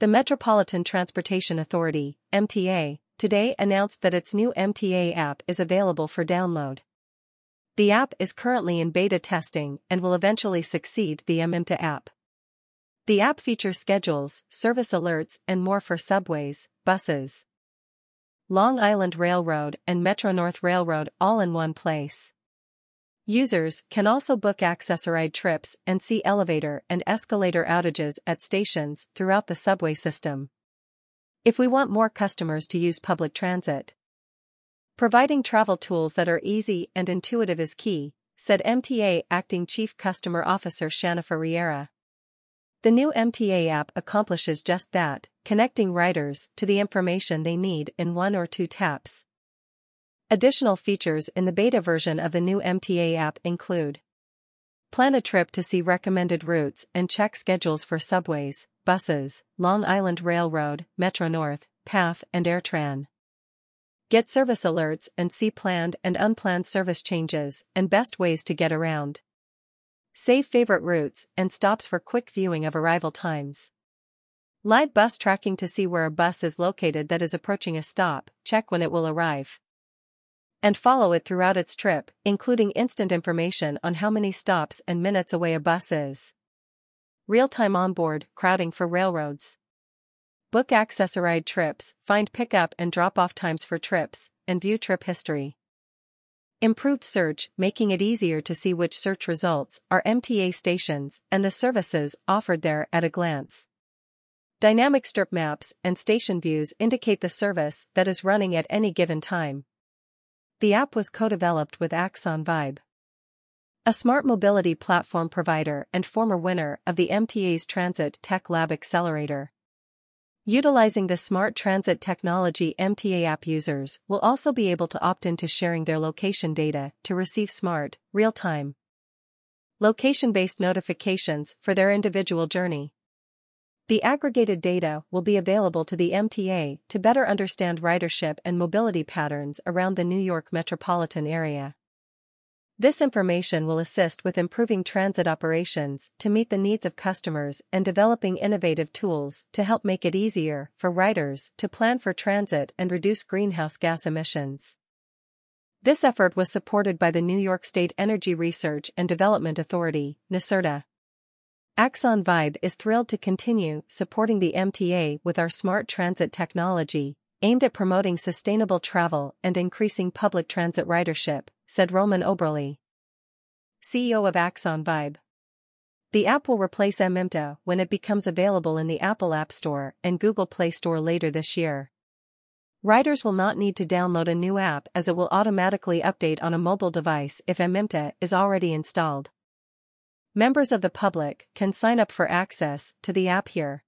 The Metropolitan Transportation Authority, MTA, today announced that its new MTA app is available for download. The app is currently in beta testing and will eventually succeed the MMTA app. The app features schedules, service alerts, and more for subways, buses, Long Island Railroad and Metro North Railroad all in one place. Users can also book Access-A-Ride trips and see elevator and escalator outages at stations throughout the subway system. If we want more customers to use public transit, providing travel tools that are easy and intuitive is key, said MTA Acting Chief Customer Officer Shanna Rieara. The new MTA app accomplishes just that, connecting riders to the information they need in one or two taps. Additional features in the beta version of the new MTA app include Plan a trip to see recommended routes and check schedules for subways, buses, Long Island Railroad, Metro North, PATH and AirTrain. Get service alerts and see planned and unplanned service changes and best ways to get around. Save favorite routes and stops for quick viewing of arrival times. Live bus tracking to see where a bus is located that is approaching a stop, check when it will arrive and follow it throughout its trip, including instant information on how many stops and minutes away a bus is. Real-time onboard crowding for railroads. Book Access-A-Ride trips, find pickup and drop-off times for trips, and view trip history. Improved search, making it easier to see which search results are MTA stations and the services offered there at a glance. Dynamic strip maps and station views indicate the service that is running at any given time. The app was co-developed with Axon Vibe, a smart mobility platform provider and former winner of the MTA's Transit Tech Lab Accelerator. Utilizing the smart transit technology MTA app users will also be able to opt into sharing their location data to receive smart, real-time, location-based notifications for their individual journey. The aggregated data will be available to the MTA to better understand ridership and mobility patterns around the New York metropolitan area. This information will assist with improving transit operations to meet the needs of customers and developing innovative tools to help make it easier for riders to plan for transit and reduce greenhouse gas emissions. This effort was supported by the New York State Energy Research and Development Authority, NYSERDA. Axon Vibe is thrilled to continue supporting the MTA with our smart transit technology, aimed at promoting sustainable travel and increasing public transit ridership, said Roman Oberli, CEO of Axon Vibe. The app will replace MMTA when it becomes available in the Apple App Store and Google Play Store later this year. Riders will not need to download a new app as it will automatically update on a mobile device if MMTA is already installed. Members of the public can sign up for access to the app here.